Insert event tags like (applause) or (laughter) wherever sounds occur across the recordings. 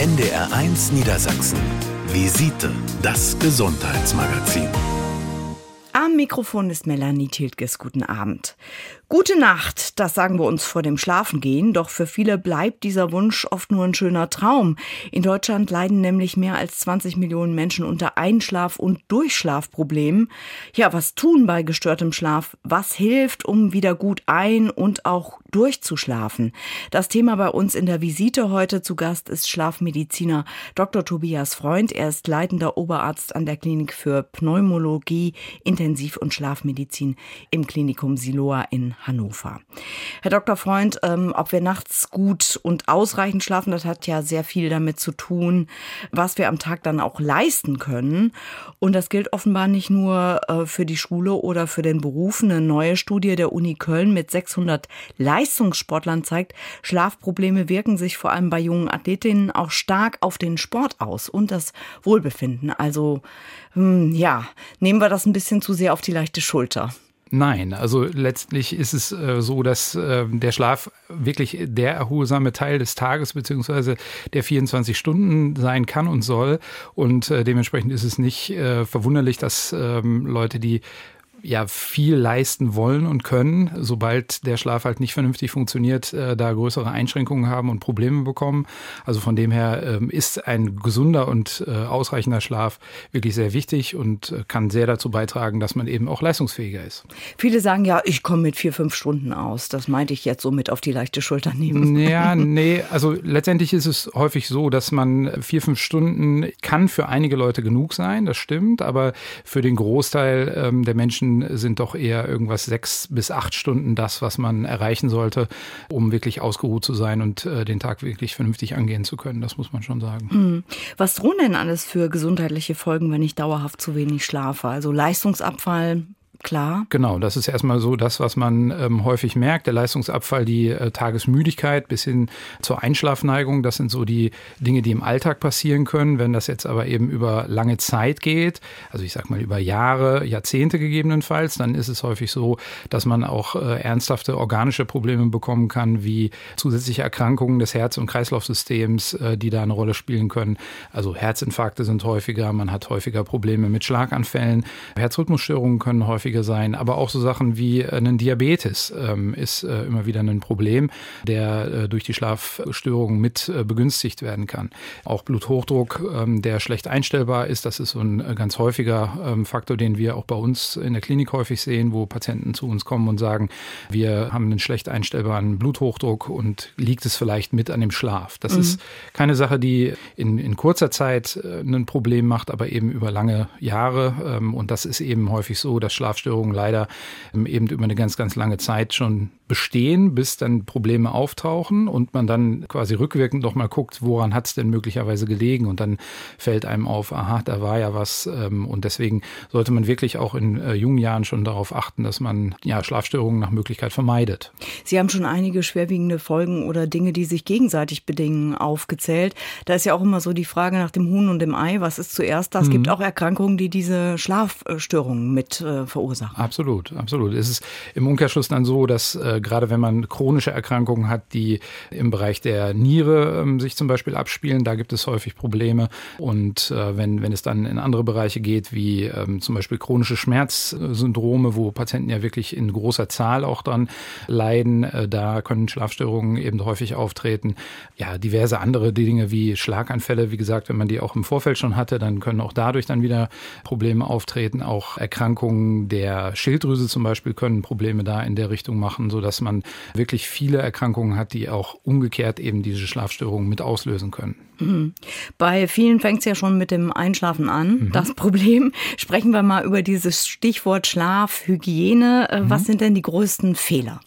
NDR1 Niedersachsen. Visite, das Gesundheitsmagazin. Am Mikrofon ist Melanie Tiltges. Guten Abend. Gute Nacht, das sagen wir uns vor dem Schlafengehen, doch für viele bleibt dieser Wunsch oft nur ein schöner Traum. In Deutschland leiden nämlich mehr als 20 Millionen Menschen unter Einschlaf- und Durchschlafproblemen. Ja, was tun bei gestörtem Schlaf? Was hilft, um wieder gut ein- und auch durchzuschlafen? Das Thema bei uns in der Visite heute zu Gast ist Schlafmediziner Dr. Tobias Freund. Er ist leitender Oberarzt an der Klinik für Pneumologie, Intensiv- und Schlafmedizin im Klinikum Siloa in Hannover. Herr Dr. Freund, ähm, ob wir nachts gut und ausreichend schlafen, das hat ja sehr viel damit zu tun, was wir am Tag dann auch leisten können. Und das gilt offenbar nicht nur äh, für die Schule oder für den Beruf. Eine neue Studie der Uni Köln mit 600 Leistungssportlern zeigt, Schlafprobleme wirken sich vor allem bei jungen Athletinnen auch stark auf den Sport aus und das Wohlbefinden. Also hm, ja, nehmen wir das ein bisschen zu sehr auf die leichte Schulter. Nein, also letztlich ist es äh, so, dass äh, der Schlaf wirklich der erholsame Teil des Tages beziehungsweise der 24 Stunden sein kann und soll. Und äh, dementsprechend ist es nicht äh, verwunderlich, dass ähm, Leute, die ja viel leisten wollen und können, sobald der Schlaf halt nicht vernünftig funktioniert, äh, da größere Einschränkungen haben und Probleme bekommen. Also von dem her ähm, ist ein gesunder und äh, ausreichender Schlaf wirklich sehr wichtig und äh, kann sehr dazu beitragen, dass man eben auch leistungsfähiger ist. Viele sagen ja, ich komme mit vier, fünf Stunden aus. Das meinte ich jetzt so mit auf die leichte Schulter nehmen. Ja, (laughs) nee, also letztendlich ist es häufig so, dass man vier, fünf Stunden kann für einige Leute genug sein, das stimmt, aber für den Großteil ähm, der Menschen sind doch eher irgendwas sechs bis acht Stunden das, was man erreichen sollte, um wirklich ausgeruht zu sein und äh, den Tag wirklich vernünftig angehen zu können. Das muss man schon sagen. Hm. Was drohen denn alles für gesundheitliche Folgen, wenn ich dauerhaft zu wenig schlafe? Also Leistungsabfall, Klar. Genau, das ist erstmal so das, was man ähm, häufig merkt. Der Leistungsabfall, die äh, Tagesmüdigkeit bis hin zur Einschlafneigung, das sind so die Dinge, die im Alltag passieren können. Wenn das jetzt aber eben über lange Zeit geht, also ich sag mal über Jahre, Jahrzehnte gegebenenfalls, dann ist es häufig so, dass man auch äh, ernsthafte organische Probleme bekommen kann, wie zusätzliche Erkrankungen des Herz- und Kreislaufsystems, äh, die da eine Rolle spielen können. Also Herzinfarkte sind häufiger, man hat häufiger Probleme mit Schlaganfällen, Herzrhythmusstörungen können häufig häufiger sein. Aber auch so Sachen wie äh, ein Diabetes ähm, ist äh, immer wieder ein Problem, der äh, durch die Schlafstörungen mit äh, begünstigt werden kann. Auch Bluthochdruck, ähm, der schlecht einstellbar ist, das ist so ein äh, ganz häufiger ähm, Faktor, den wir auch bei uns in der Klinik häufig sehen, wo Patienten zu uns kommen und sagen, wir haben einen schlecht einstellbaren Bluthochdruck und liegt es vielleicht mit an dem Schlaf. Das mhm. ist keine Sache, die in, in kurzer Zeit äh, ein Problem macht, aber eben über lange Jahre. Ähm, und das ist eben häufig so, dass Schlaf Schlafstörungen leider ähm, eben über eine ganz, ganz lange Zeit schon bestehen, bis dann Probleme auftauchen und man dann quasi rückwirkend noch mal guckt, woran hat es denn möglicherweise gelegen und dann fällt einem auf, aha, da war ja was ähm, und deswegen sollte man wirklich auch in äh, jungen Jahren schon darauf achten, dass man ja Schlafstörungen nach Möglichkeit vermeidet. Sie haben schon einige schwerwiegende Folgen oder Dinge, die sich gegenseitig bedingen, aufgezählt. Da ist ja auch immer so die Frage nach dem Huhn und dem Ei, was ist zuerst da? Es mhm. gibt auch Erkrankungen, die diese Schlafstörungen mit äh, verursachen verursachen. Absolut, absolut. Es ist im Umkehrschluss dann so, dass äh, gerade wenn man chronische Erkrankungen hat, die im Bereich der Niere ähm, sich zum Beispiel abspielen, da gibt es häufig Probleme. Und äh, wenn, wenn es dann in andere Bereiche geht, wie ähm, zum Beispiel chronische Schmerzsyndrome, wo Patienten ja wirklich in großer Zahl auch dran leiden, äh, da können Schlafstörungen eben häufig auftreten. Ja, diverse andere Dinge wie Schlaganfälle, wie gesagt, wenn man die auch im Vorfeld schon hatte, dann können auch dadurch dann wieder Probleme auftreten, auch Erkrankungen der der Schilddrüse zum Beispiel können Probleme da in der Richtung machen, sodass man wirklich viele Erkrankungen hat, die auch umgekehrt eben diese Schlafstörungen mit auslösen können. Mhm. Bei vielen fängt es ja schon mit dem Einschlafen an. Mhm. Das Problem. Sprechen wir mal über dieses Stichwort Schlaf, Hygiene. Äh, mhm. Was sind denn die größten Fehler?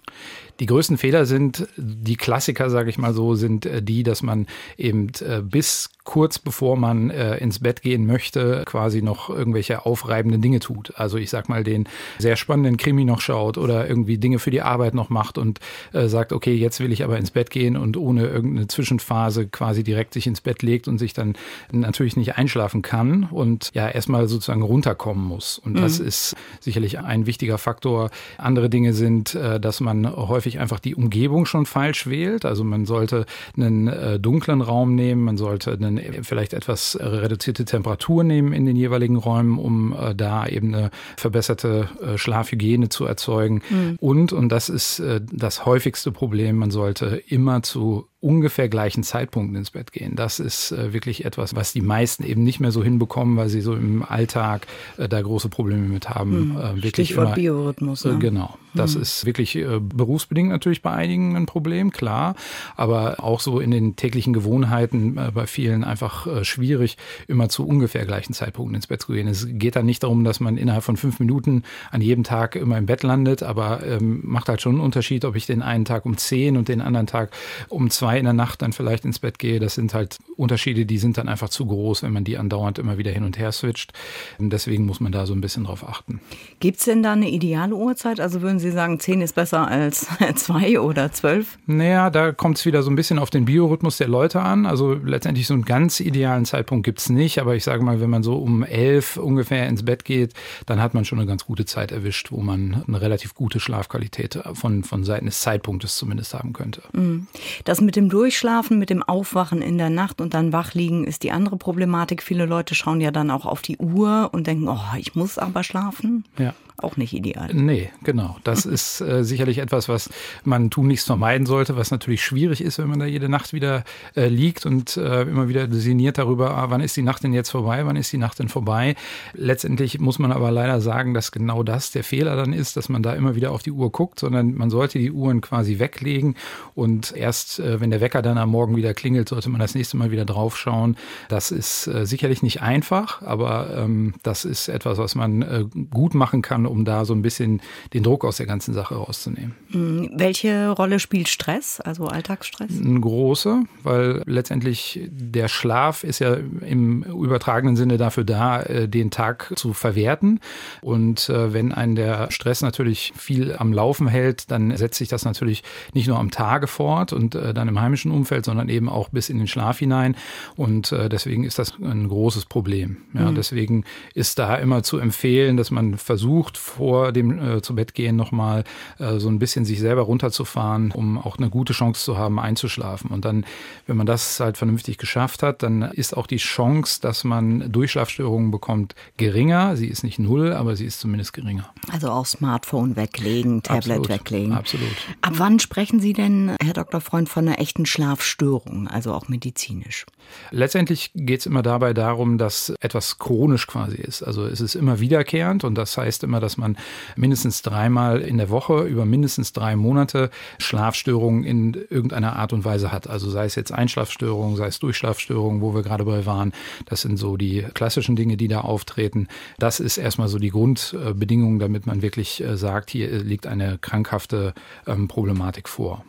Die größten Fehler sind, die Klassiker, sage ich mal so, sind äh, die, dass man eben äh, bis kurz bevor man äh, ins Bett gehen möchte, quasi noch irgendwelche aufreibenden Dinge tut. Also ich sag mal, den sehr spannenden Krimi noch schaut oder irgendwie Dinge für die Arbeit noch macht und äh, sagt, okay, jetzt will ich aber ins Bett gehen und ohne irgendeine Zwischenphase quasi direkt sich ins Bett legt und sich dann natürlich nicht einschlafen kann und ja erstmal sozusagen runterkommen muss. Und mhm. das ist sicherlich ein wichtiger Faktor. Andere Dinge sind, äh, dass man häufig einfach die Umgebung schon falsch wählt. Also man sollte einen äh, dunklen Raum nehmen, man sollte einen dann vielleicht etwas reduzierte Temperatur nehmen in den jeweiligen Räumen, um äh, da eben eine verbesserte äh, Schlafhygiene zu erzeugen. Mhm. Und, und das ist äh, das häufigste Problem, man sollte immer zu ungefähr gleichen Zeitpunkten ins Bett gehen. Das ist äh, wirklich etwas, was die meisten eben nicht mehr so hinbekommen, weil sie so im Alltag äh, da große Probleme mit haben. Hm. Äh, wirklich Stichwort immer, Biorhythmus. Ne? genau. Das hm. ist wirklich berufsbedingt natürlich bei einigen ein Problem, klar. Aber auch so in den täglichen Gewohnheiten bei vielen einfach schwierig, immer zu ungefähr gleichen Zeitpunkten ins Bett zu gehen. Es geht dann nicht darum, dass man innerhalb von fünf Minuten an jedem Tag immer im Bett landet, aber ähm, macht halt schon einen Unterschied, ob ich den einen Tag um zehn und den anderen Tag um zwei zwei in der Nacht dann vielleicht ins Bett gehe, das sind halt Unterschiede, die sind dann einfach zu groß, wenn man die andauernd immer wieder hin und her switcht. Deswegen muss man da so ein bisschen drauf achten. Gibt es denn da eine ideale Uhrzeit? Also würden Sie sagen, zehn ist besser als (laughs) zwei oder zwölf? Naja, da kommt es wieder so ein bisschen auf den Biorhythmus der Leute an. Also letztendlich so einen ganz idealen Zeitpunkt gibt es nicht. Aber ich sage mal, wenn man so um elf ungefähr ins Bett geht, dann hat man schon eine ganz gute Zeit erwischt, wo man eine relativ gute Schlafqualität von, von Seiten des Zeitpunktes zumindest haben könnte. Mhm. Das mit dem dem Durchschlafen, mit dem Aufwachen in der Nacht und dann wach liegen ist die andere Problematik. Viele Leute schauen ja dann auch auf die Uhr und denken, oh, ich muss aber schlafen. Ja auch nicht ideal. Nee, genau. Das (laughs) ist äh, sicherlich etwas, was man tunlichst vermeiden sollte, was natürlich schwierig ist, wenn man da jede Nacht wieder äh, liegt und äh, immer wieder sinniert darüber, ah, wann ist die Nacht denn jetzt vorbei, wann ist die Nacht denn vorbei. Letztendlich muss man aber leider sagen, dass genau das der Fehler dann ist, dass man da immer wieder auf die Uhr guckt, sondern man sollte die Uhren quasi weglegen und erst, äh, wenn der Wecker dann am Morgen wieder klingelt, sollte man das nächste Mal wieder draufschauen. Das ist äh, sicherlich nicht einfach, aber ähm, das ist etwas, was man äh, gut machen kann, um da so ein bisschen den Druck aus der ganzen Sache rauszunehmen. Hm, welche Rolle spielt Stress, also Alltagsstress? Eine große, weil letztendlich der Schlaf ist ja im übertragenen Sinne dafür da, äh, den Tag zu verwerten. Und äh, wenn einen der Stress natürlich viel am Laufen hält, dann setzt sich das natürlich nicht nur am Tage fort und äh, dann im heimischen Umfeld, sondern eben auch bis in den Schlaf hinein. Und deswegen ist das ein großes Problem. Ja, mhm. Deswegen ist da immer zu empfehlen, dass man versucht, vor dem äh, zu Bett gehen nochmal äh, so ein bisschen sich selber runterzufahren, um auch eine gute Chance zu haben, einzuschlafen. Und dann, wenn man das halt vernünftig geschafft hat, dann ist auch die Chance, dass man Durchschlafstörungen bekommt, geringer. Sie ist nicht null, aber sie ist zumindest geringer. Also auch Smartphone weglegen, Tablet absolut, weglegen. Absolut. Ab wann sprechen Sie denn, Herr Dr. Freund, von einer echten Schlafstörung, also auch medizinisch? Letztendlich geht es immer dabei darum, dass etwas chronisch quasi ist. Also es ist immer wiederkehrend und das heißt immer, dass man mindestens dreimal in der Woche über mindestens drei Monate Schlafstörungen in irgendeiner Art und Weise hat. Also sei es jetzt Einschlafstörungen, sei es Durchschlafstörungen, wo wir gerade bei waren. Das sind so die klassischen Dinge, die da auftreten. Das ist erstmal so die Grundbedingung, damit man wirklich äh, sagt, hier liegt eine krankhafte ähm, Problematik vor.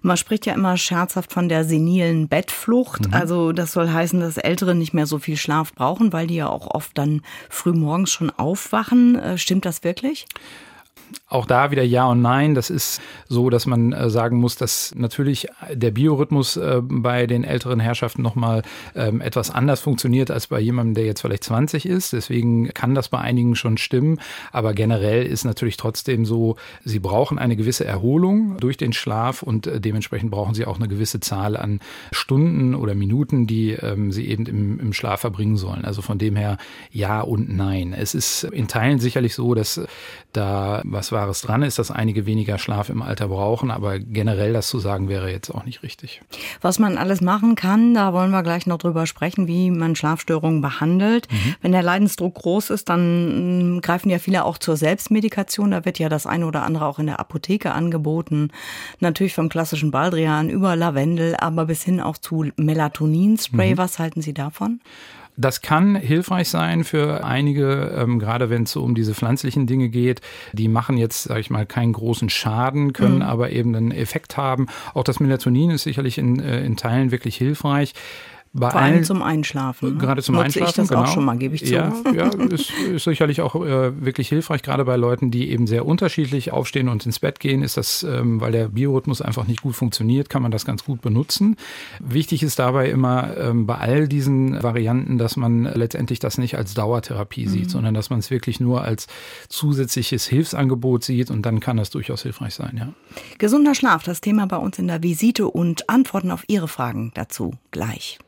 Man spricht ja immer scherzhaft von der senilen Bettflucht. Mhm. Also das soll heißen, dass Ältere nicht mehr so viel Schlaf brauchen, weil die ja auch oft dann früh morgens schon aufwachen. Äh, stimmt das wirklich? Auch da wieder Ja und Nein. Das ist so, dass man äh, sagen muss, dass natürlich der Biorhythmus äh, bei den älteren Herrschaften nochmal ähm, etwas anders funktioniert als bei jemandem, der jetzt vielleicht 20 ist. Deswegen kann das bei einigen schon stimmen. Aber generell ist natürlich trotzdem so, sie brauchen eine gewisse Erholung durch den Schlaf und äh, dementsprechend brauchen sie auch eine gewisse Zahl an Stunden oder Minuten, die ähm, sie eben im, Schlaf verbringen sollen. Also von dem her Ja und Nein. Es ist in Teilen sicherlich so, dass da was Wahres dran ist, dass einige weniger Schlaf im Alter brauchen, aber generell das zu sagen wäre jetzt auch nicht richtig. Was man alles machen kann, da wollen wir gleich noch drüber sprechen, wie man Schlafstörungen behandelt. Mhm. Wenn der Leidensdruck groß ist, dann mm, greifen ja viele auch zur Selbstmedikation. Da wird ja das eine oder andere auch in der Apotheke angeboten. Natürlich vom klassischen Baldrian über Lavendel, aber bis hin auch zu Melatoninspray. Mhm. Was halten Sie davon? Das kann hilfreich sein für einige, ähm, gerade wenn es so um diese pflanzlichen Dinge geht. Die machen jetzt, sage ich mal, keinen großen Schaden, können mhm. aber eben einen Effekt haben. Auch das Melatonin ist sicherlich in, äh, in Teilen wirklich hilfreich. Bei Vor allem zum Einschlafen. Ne? Gerade zum Nutze Einschlafen. ich das genau. auch schon mal, gebe ich zu. Ja, ja ist, ist sicherlich auch äh, wirklich hilfreich, gerade bei Leuten, die eben sehr unterschiedlich aufstehen und ins Bett gehen, ist das, ähm, weil der Biorhythmus einfach nicht gut funktioniert, kann man das ganz gut benutzen. Wichtig ist dabei immer ähm, bei all diesen Varianten, dass man letztendlich das nicht als Dauertherapie mhm. sieht, sondern dass man es wirklich nur als zusätzliches Hilfsangebot sieht und dann kann das durchaus hilfreich sein, ja. Gesunder Schlaf, das Thema bei uns in der Visite und Antworten auf Ihre Fragen dazu gleich.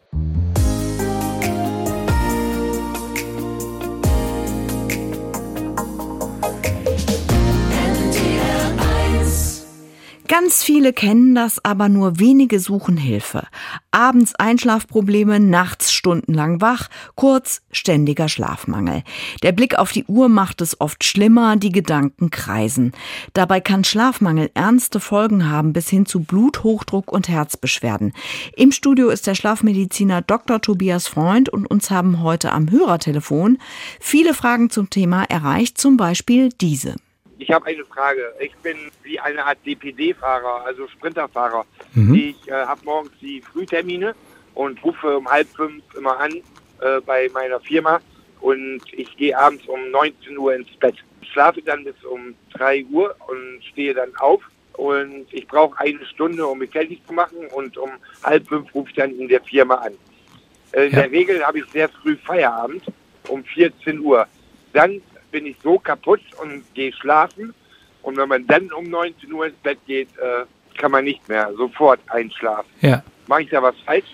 Ganz viele kennen das, aber nur wenige suchen Hilfe. Abends Einschlafprobleme, nachts stundenlang wach, kurz ständiger Schlafmangel. Der Blick auf die Uhr macht es oft schlimmer, die Gedanken kreisen. Dabei kann Schlafmangel ernste Folgen haben bis hin zu Bluthochdruck und Herzbeschwerden. Im Studio ist der Schlafmediziner Dr. Tobias Freund und uns haben heute am Hörertelefon viele Fragen zum Thema erreicht, zum Beispiel diese. Ich habe eine Frage. Ich bin wie eine Art DPD-Fahrer, also Sprinterfahrer. Mhm. Ich äh, habe morgens die Frühtermine und rufe um halb fünf immer an äh, bei meiner Firma und ich gehe abends um 19 Uhr ins Bett. Schlafe dann bis um 3 Uhr und stehe dann auf und ich brauche eine Stunde, um mich fertig zu machen und um halb fünf rufe ich dann in der Firma an. Äh, in ja. der Regel habe ich sehr früh Feierabend um 14 Uhr. Dann bin ich so kaputt und gehe schlafen. Und wenn man dann um 19 Uhr ins Bett geht, äh, kann man nicht mehr sofort einschlafen. Ja. Mache ich da was falsch?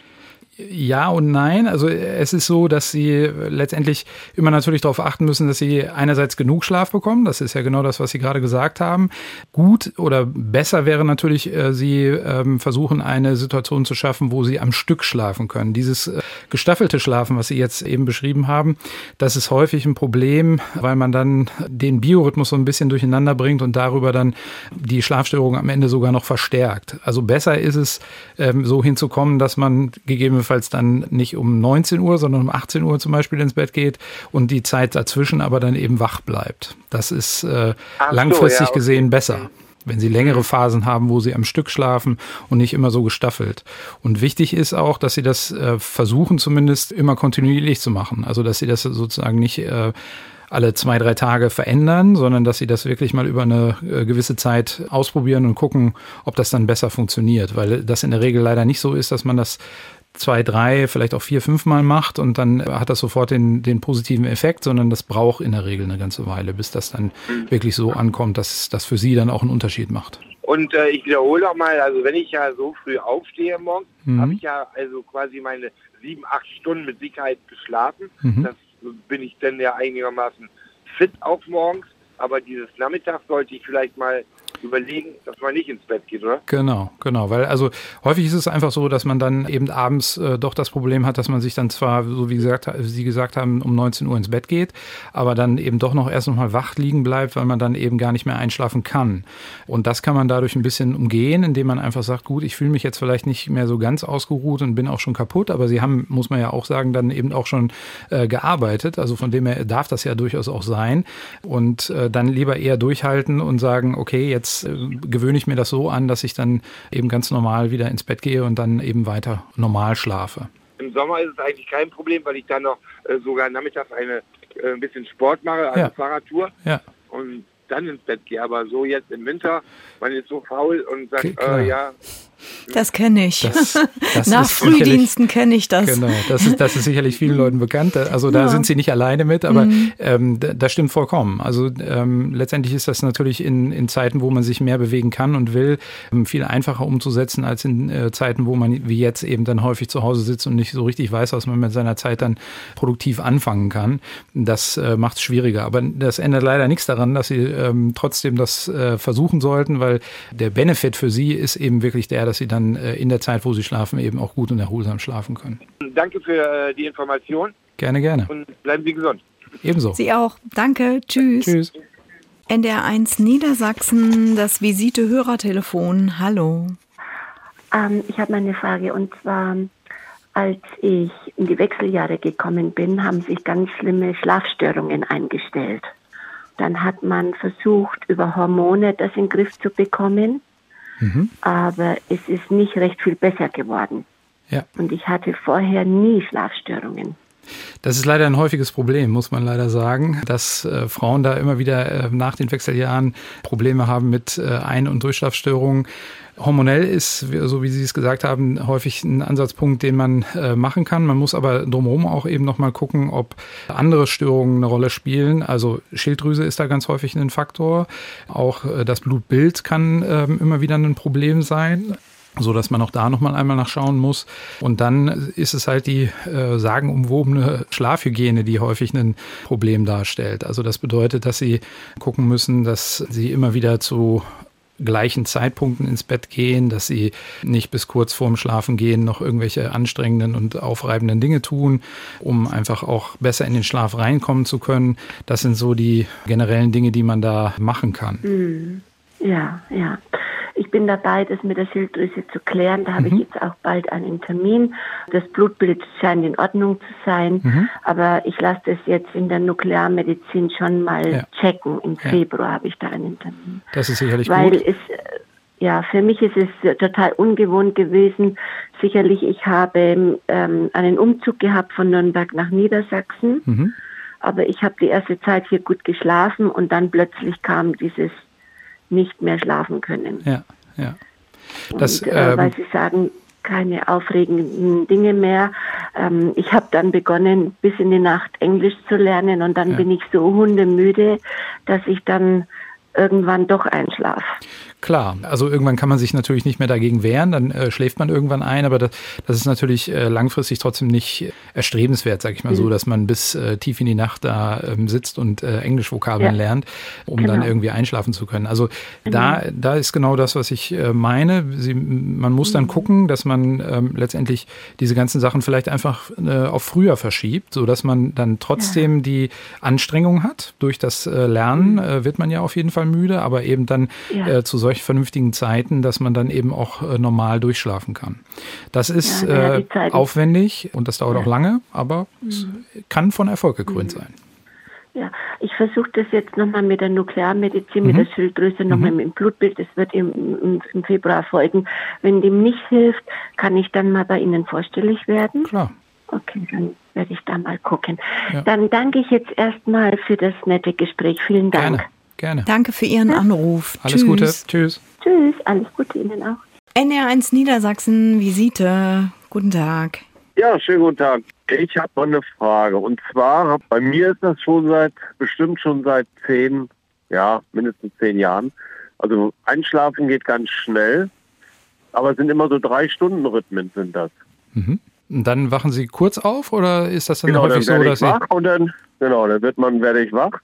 Ja und nein. Also es ist so, dass sie letztendlich immer natürlich darauf achten müssen, dass sie einerseits genug Schlaf bekommen. Das ist ja genau das, was Sie gerade gesagt haben. Gut oder besser wäre natürlich, äh, Sie ähm, versuchen eine Situation zu schaffen, wo Sie am Stück schlafen können. Dieses äh, gestaffelte Schlafen, was Sie jetzt eben beschrieben haben, das ist häufig ein Problem, weil man dann den Biorhythmus so ein bisschen durcheinander bringt und darüber dann die Schlafstörung am Ende sogar noch verstärkt. Also besser ist es, ähm, so hinzukommen, dass man gegebenenfalls gegebenenfalls dann nicht um 19 Uhr, sondern um 18 Uhr zum Beispiel ins Bett geht und die Zeit dazwischen aber dann eben wach bleibt. Das ist äh, langfristig so, ja, okay. gesehen besser wenn sie längere Phasen haben, wo sie am Stück schlafen und nicht immer so gestaffelt. Und wichtig ist auch, dass sie das äh, versuchen zumindest immer kontinuierlich zu machen. Also dass sie das sozusagen nicht äh, alle zwei, drei Tage verändern, sondern dass sie das wirklich mal über eine äh, gewisse Zeit ausprobieren und gucken, ob das dann besser funktioniert. Weil das in der Regel leider nicht so ist, dass man das zwei, drei, vielleicht auch vier, fünf Mal macht und dann hat das sofort den, den positiven Effekt, sondern das braucht in der Regel eine ganze Weile, bis das dann wirklich so ankommt, dass das für sie dann auch einen Unterschied macht. Und äh, ich wiederhole auch mal, also wenn ich ja so früh aufstehe morgens, mhm. habe ich ja also quasi meine sieben, acht Stunden mit Sicherheit geschlafen. Mhm. Das bin ich dann ja einigermaßen fit auch morgens. Aber dieses Nachmittag sollte ich vielleicht mal überlegen, dass man nicht ins Bett geht, oder? Genau, genau. Weil also häufig ist es einfach so, dass man dann eben abends äh, doch das Problem hat, dass man sich dann zwar, so wie gesagt, Sie gesagt haben, um 19 Uhr ins Bett geht, aber dann eben doch noch erst noch mal wach liegen bleibt, weil man dann eben gar nicht mehr einschlafen kann. Und das kann man dadurch ein bisschen umgehen, indem man einfach sagt, gut, ich fühle mich jetzt vielleicht nicht mehr so ganz ausgeruht und bin auch schon kaputt, aber Sie haben, muss man ja auch sagen, dann eben auch schon äh, gearbeitet. Also von dem her darf das ja durchaus auch sein. Und äh, dann lieber eher durchhalten und sagen, okay, jetzt jetzt äh, gewöhne ich mir das so an, dass ich dann eben ganz normal wieder ins Bett gehe und dann eben weiter normal schlafe. Im Sommer ist es eigentlich kein Problem, weil ich dann noch äh, sogar nachmittags eine äh, ein bisschen Sport mache, also ja. Fahrradtour. Ja. Und dann ins Bett gehe. Aber so jetzt im Winter, man ist so faul und sagt, äh, ja, das kenne ich. Das, das (laughs) Nach Frühdiensten kenne ich das. Genau, das ist, das ist sicherlich vielen (laughs) Leuten bekannt. Also da ja. sind sie nicht alleine mit, aber mhm. ähm, das stimmt vollkommen. Also ähm, letztendlich ist das natürlich in, in Zeiten, wo man sich mehr bewegen kann und will, ähm, viel einfacher umzusetzen als in äh, Zeiten, wo man wie jetzt eben dann häufig zu Hause sitzt und nicht so richtig weiß, was man mit seiner Zeit dann produktiv anfangen kann. Das äh, macht es schwieriger. Aber das ändert leider nichts daran, dass sie ähm, trotzdem das äh, versuchen sollten, weil der Benefit für sie ist eben wirklich der, dass sie dann äh, in der Zeit, wo sie schlafen, eben auch gut und erholsam schlafen können. Danke für äh, die Information. Gerne, gerne. Und bleiben Sie gesund. Ebenso. Sie auch. Danke. Tschüss. Tschüss. NDR1 Niedersachsen, das Visite-Hörertelefon. Hallo. Ähm, ich habe eine Frage und zwar, als ich in die Wechseljahre gekommen bin, haben sich ganz schlimme Schlafstörungen eingestellt. Dann hat man versucht, über Hormone das in den Griff zu bekommen. Mhm. Aber es ist nicht recht viel besser geworden. Ja. Und ich hatte vorher nie Schlafstörungen. Das ist leider ein häufiges Problem, muss man leider sagen, dass äh, Frauen da immer wieder äh, nach den Wechseljahren Probleme haben mit äh, Ein- und Durchschlafstörungen. Hormonell ist, so wie Sie es gesagt haben, häufig ein Ansatzpunkt, den man äh, machen kann. Man muss aber drumherum auch eben nochmal gucken, ob andere Störungen eine Rolle spielen. Also Schilddrüse ist da ganz häufig ein Faktor. Auch äh, das Blutbild kann äh, immer wieder ein Problem sein so dass man auch da noch mal einmal nachschauen muss. Und dann ist es halt die äh, sagenumwobene Schlafhygiene, die häufig ein Problem darstellt. Also das bedeutet, dass sie gucken müssen, dass sie immer wieder zu gleichen Zeitpunkten ins Bett gehen, dass sie nicht bis kurz vorm Schlafen gehen noch irgendwelche anstrengenden und aufreibenden Dinge tun, um einfach auch besser in den Schlaf reinkommen zu können. Das sind so die generellen Dinge, die man da machen kann. Hm. Ja, ja. Ich bin dabei, das mit der Schilddrüse zu klären. Da habe mhm. ich jetzt auch bald einen Termin. Das Blutbild scheint in Ordnung zu sein, mhm. aber ich lasse das jetzt in der Nuklearmedizin schon mal ja. checken. Im ja. Februar habe ich da einen Termin. Das ist sicherlich Weil gut. Es, ja, für mich ist es total ungewohnt gewesen. Sicherlich, ich habe ähm, einen Umzug gehabt von Nürnberg nach Niedersachsen. Mhm. Aber ich habe die erste Zeit hier gut geschlafen und dann plötzlich kam dieses nicht mehr schlafen können. Ja, ja. Das, und, äh, ähm, weil Sie sagen, keine aufregenden Dinge mehr. Ähm, ich habe dann begonnen, bis in die Nacht Englisch zu lernen und dann ja. bin ich so hundemüde, dass ich dann irgendwann doch einschlafe. Klar, also irgendwann kann man sich natürlich nicht mehr dagegen wehren, dann äh, schläft man irgendwann ein, aber das, das ist natürlich äh, langfristig trotzdem nicht erstrebenswert, sag ich mal mhm. so, dass man bis äh, tief in die Nacht da ähm, sitzt und äh, Englischvokabeln ja. lernt, um genau. dann irgendwie einschlafen zu können. Also mhm. da, da ist genau das, was ich äh, meine. Sie, man muss dann mhm. gucken, dass man ähm, letztendlich diese ganzen Sachen vielleicht einfach äh, auf früher verschiebt, so dass man dann trotzdem ja. die Anstrengung hat. Durch das äh, Lernen mhm. äh, wird man ja auf jeden Fall müde, aber eben dann ja. äh, zu solchen solch vernünftigen Zeiten, dass man dann eben auch äh, normal durchschlafen kann. Das ist ja, äh, aufwendig und das dauert ja. auch lange, aber mhm. es kann von Erfolg gekrönt mhm. sein. Ja, ich versuche das jetzt nochmal mit der Nuklearmedizin, mhm. mit der Schilddrüse, nochmal mhm. mit dem Blutbild. Das wird im, im, Februar folgen. Wenn dem nicht hilft, kann ich dann mal bei Ihnen vorstellig werden. Klar. Okay, dann werde ich da mal gucken. Ja. Dann danke ich jetzt erstmal für das nette Gespräch. Vielen Dank. Gerne. Gerne. Danke für Ihren Anruf. Alles Tschüss. Gute. Tschüss. Tschüss. Alles Gute Ihnen auch. NR1 Niedersachsen, Visite. Guten Tag. Ja, schönen guten Tag. Ich habe mal eine Frage. Und zwar, bei mir ist das schon seit, bestimmt schon seit zehn, ja, mindestens zehn Jahren. Also einschlafen geht ganz schnell, aber es sind immer so drei Stunden Rhythmen sind das. Mhm. Und dann wachen Sie kurz auf oder ist das dann genau, häufig dann so, dass ich wach Sie... Und dann, genau, dann wird man, werde ich wach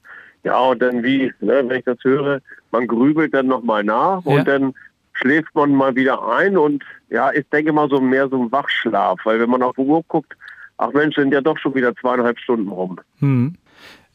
ja, und dann wie, ne, wenn ich das höre, man grübelt dann nochmal nach ja. und dann schläft man mal wieder ein und ja, ich denke mal so mehr so ein Wachschlaf, weil wenn man auf die Uhr guckt, ach Mensch, sind ja doch schon wieder zweieinhalb Stunden rum. Hm.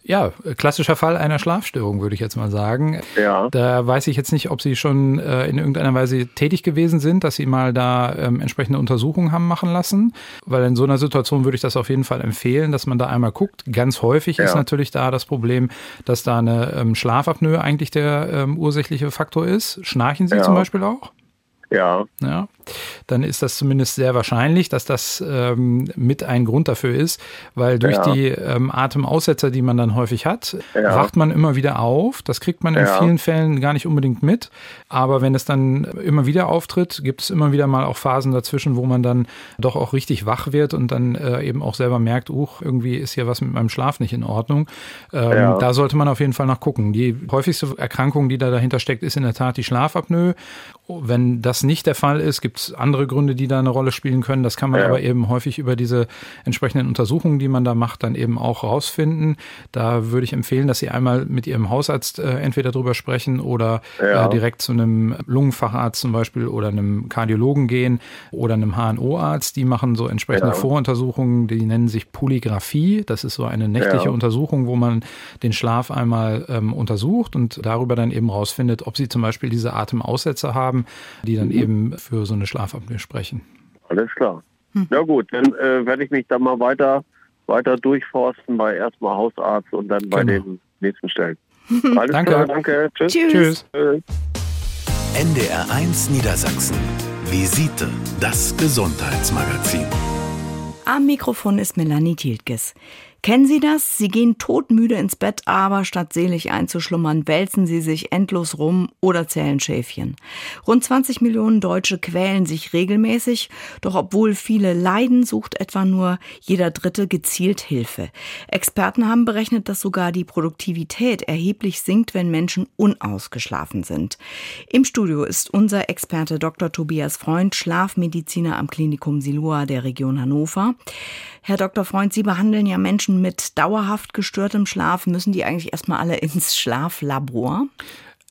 Ja, klassischer Fall einer Schlafstörung, würde ich jetzt mal sagen. Ja. Da weiß ich jetzt nicht, ob Sie schon äh, in irgendeiner Weise tätig gewesen sind, dass Sie mal da ähm, entsprechende Untersuchungen haben machen lassen. Weil in so einer Situation würde ich das auf jeden Fall empfehlen, dass man da einmal guckt. Ganz häufig ja. ist natürlich da das Problem, dass da eine ähm, Schlafapnoe eigentlich der ähm, ursächliche Faktor ist. Schnarchen Sie ja. zum Beispiel auch? Ja. Ja. Dann ist das zumindest sehr wahrscheinlich, dass das ähm, mit ein Grund dafür ist, weil durch ja. die ähm, Atemaussetzer, die man dann häufig hat, ja. wacht man immer wieder auf. Das kriegt man in ja. vielen Fällen gar nicht unbedingt mit. Aber wenn es dann immer wieder auftritt, gibt es immer wieder mal auch Phasen dazwischen, wo man dann doch auch richtig wach wird und dann äh, eben auch selber merkt, uch, irgendwie ist hier was mit meinem Schlaf nicht in Ordnung. Ähm, da sollte man auf jeden Fall nachgucken. Die häufigste Erkrankung, die da dahinter steckt, ist in der Tat die Schlafapnoe. Wenn das nicht der Fall ist, gibt es andere Gründe, die da eine Rolle spielen können. Das kann man ja. aber eben häufig über diese entsprechenden Untersuchungen, die man da macht, dann eben auch rausfinden. Da würde ich empfehlen, dass Sie einmal mit Ihrem Hausarzt äh, entweder drüber sprechen oder ja. äh, direkt zu einem Lungenfacharzt zum Beispiel oder einem Kardiologen gehen oder einem HNO-Arzt. Die machen so entsprechende ja. Voruntersuchungen, die nennen sich Polygraphie. Das ist so eine nächtliche Untersuchung, wo man den Schlaf einmal ähm, untersucht und darüber dann eben rausfindet, ob Sie zum Beispiel diese Atemaussetzer haben die dann mhm. eben für so eine Schlafapnoe sprechen. Alles klar. Hm. Ja gut, dann äh, werde ich mich dann mal weiter, weiter durchforsten bei erstmal Hausarzt und dann bei genau. den nächsten Stellen. (laughs) Alles danke. Klar, danke. Tschüss. Tschüss. Tschüss. NDR 1 Niedersachsen. Visite, das Gesundheitsmagazin. Am Mikrofon ist Melanie Tiltges. Kennen Sie das? Sie gehen todmüde ins Bett, aber statt selig einzuschlummern, wälzen Sie sich endlos rum oder zählen Schäfchen. Rund 20 Millionen Deutsche quälen sich regelmäßig, doch obwohl viele leiden, sucht etwa nur jeder Dritte gezielt Hilfe. Experten haben berechnet, dass sogar die Produktivität erheblich sinkt, wenn Menschen unausgeschlafen sind. Im Studio ist unser Experte Dr. Tobias Freund, Schlafmediziner am Klinikum Silua der Region Hannover. Herr Dr. Freund, Sie behandeln ja Menschen mit dauerhaft gestörtem Schlaf. Müssen die eigentlich erstmal alle ins Schlaflabor?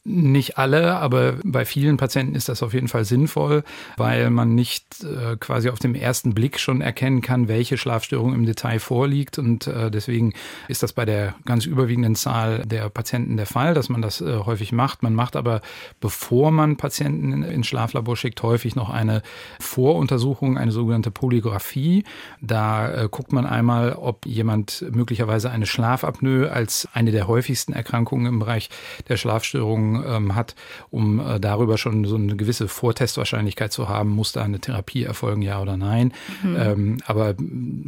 Nicht alle, aber bei vielen Patienten ist das auf jeden Fall sinnvoll, weil man nicht äh, quasi auf dem ersten Blick schon erkennen kann, welche Schlafstörung im Detail vorliegt. Und äh, deswegen ist das bei der ganz überwiegenden Zahl der Patienten der Fall, dass man das äh, häufig macht. Man macht aber, bevor man Patienten in, ins Schlaflabor schickt, häufig noch eine Voruntersuchung, eine sogenannte Polygraphie. Da äh, guckt man einmal, ob jemand möglicherweise eine Schlafapnoe als eine der häufigsten Erkrankungen im Bereich der Schlafstörungen ähm, hat, um äh, darüber schon so eine gewisse Vortestwahrscheinlichkeit zu haben, muss da eine Therapie erfolgen, ja oder nein. Mhm. Ähm, aber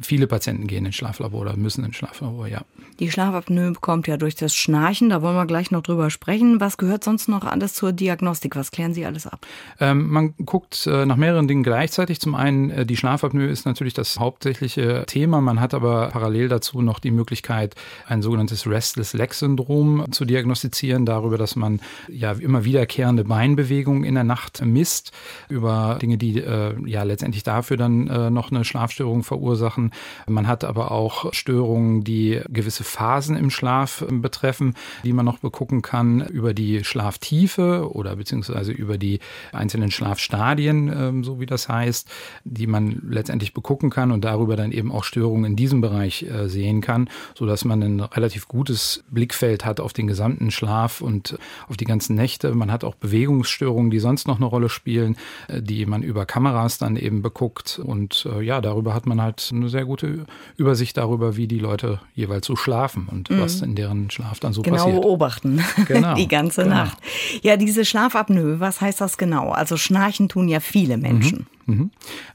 viele Patienten gehen ins Schlaflabor oder müssen ins Schlaflabor, ja. Die Schlafapnoe bekommt ja durch das Schnarchen, da wollen wir gleich noch drüber sprechen. Was gehört sonst noch alles zur Diagnostik? Was klären Sie alles ab? Ähm, man guckt äh, nach mehreren Dingen gleichzeitig. Zum einen, äh, die Schlafapnoe ist natürlich das hauptsächliche Thema. Man hat aber parallel dazu noch die Möglichkeit, ein sogenanntes Restless Leg Syndrom zu diagnostizieren, darüber, dass man ja immer wiederkehrende Beinbewegungen in der Nacht misst, über Dinge, die äh, ja letztendlich dafür dann äh, noch eine Schlafstörung verursachen. Man hat aber auch Störungen, die gewisse Phasen im Schlaf äh, betreffen, die man noch begucken kann über die Schlaftiefe oder beziehungsweise über die einzelnen Schlafstadien, äh, so wie das heißt, die man letztendlich begucken kann und darüber dann eben auch Störungen in diesem Bereich äh, sehen kann, so dass man ein relativ gutes Blickfeld hat auf den gesamten Schlaf und auf die ganzen Nächte. Man hat auch Bewegungsstörungen, die sonst noch eine Rolle spielen, äh, die man über Kameras dann eben beguckt. Und äh, ja, darüber hat man halt eine sehr gute Übersicht darüber, wie die Leute jeweils so schlafen und mhm. was in deren Schlaf dann so genau passiert. (laughs) Genau beobachten. Genau. die ganze genau. Nacht. Ja, diese Schlafapnoe, was heißt das genau? Also schnarchen tun ja viele Menschen. Mhm. Mhm.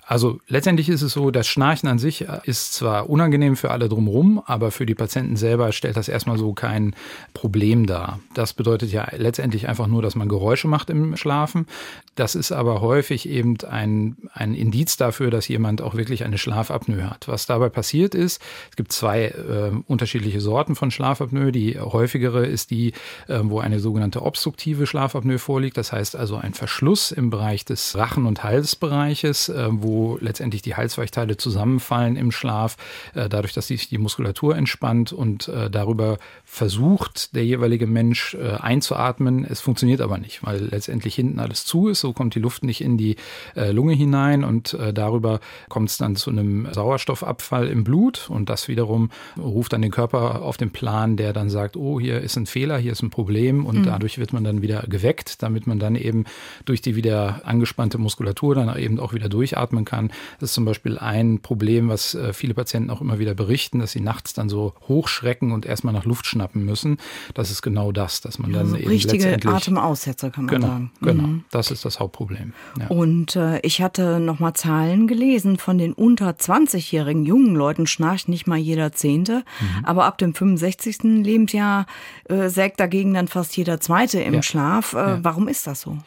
Also letztendlich ist es so, das Schnarchen an sich ist zwar unangenehm für alle drumherum, aber für die Patienten selber stellt das erstmal so kein Problem dar. Das bedeutet ja letztendlich einfach nur, dass man Geräusche macht im Schlafen. Das ist aber häufig eben ein, ein Indiz dafür, dass jemand auch wirklich eine Schlafapnoe hat. Was dabei passiert ist, es gibt zwei äh, unterschiedliche Sorten von Schlafapnoe. Die häufigere ist die, äh, wo eine sogenannte obstruktive Schlafapnoe vorliegt. Das heißt also ein Verschluss im Bereich des Rachen- und Halsbereiches, äh, wo letztendlich die Halsweichteile zusammenfallen im Schlaf, äh, dadurch, dass sich die Muskulatur entspannt und äh, darüber versucht der jeweilige Mensch äh, einzuatmen. Es funktioniert aber nicht, weil letztendlich hinten alles zu ist. So kommt die Luft nicht in die Lunge hinein und darüber kommt es dann zu einem Sauerstoffabfall im Blut und das wiederum ruft dann den Körper auf den Plan, der dann sagt, oh, hier ist ein Fehler, hier ist ein Problem und mhm. dadurch wird man dann wieder geweckt, damit man dann eben durch die wieder angespannte Muskulatur dann eben auch wieder durchatmen kann. Das ist zum Beispiel ein Problem, was äh, viele Patienten auch immer wieder berichten, dass sie nachts dann so hochschrecken und erstmal nach Luft schnappen müssen. Das ist genau das, dass man dann also eben richtige Atemaussetzer kann man genau, sagen. Genau, mhm. das ist das Hauptproblem. Ja. Und äh, ich hatte noch mal Zahlen gelesen von den unter 20-jährigen jungen Leuten schnarcht nicht mal jeder Zehnte, mhm. aber ab dem 65. Lebensjahr äh, sägt dagegen dann fast jeder Zweite im ja. Schlaf. Äh, ja. Warum ist das so?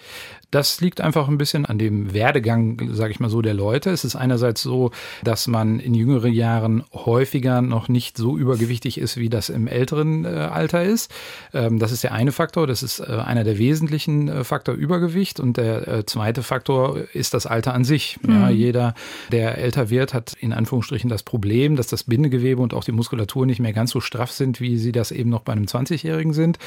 Das liegt einfach ein bisschen an dem Werdegang, sage ich mal so, der Leute. Es ist einerseits so, dass man in jüngeren Jahren häufiger noch nicht so übergewichtig ist, wie das im älteren äh, Alter ist. Ähm, das ist der eine Faktor. Das ist äh, einer der wesentlichen äh, Faktor Übergewicht. Und der äh, zweite Faktor ist das Alter an sich. Mhm. Ja, jeder, der älter wird, hat in Anführungsstrichen das Problem, dass das Bindegewebe und auch die Muskulatur nicht mehr ganz so straff sind, wie sie das eben noch bei einem 20-Jährigen sind.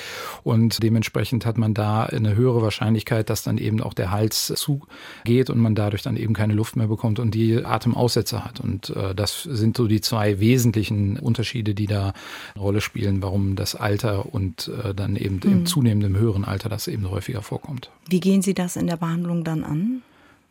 Und dementsprechend hat man da eine höhere Wahrscheinlichkeit, dass dann eben eben auch der Hals zugeht und man dadurch dann eben keine Luft mehr bekommt und die Atemaussetzer hat. Und äh, das sind so die zwei wesentlichen Unterschiede, die da eine Rolle spielen, warum das Alter und äh, dann eben mhm. im zunehmenden höheren Alter das eben häufiger vorkommt. Wie gehen Sie das in der Behandlung dann an?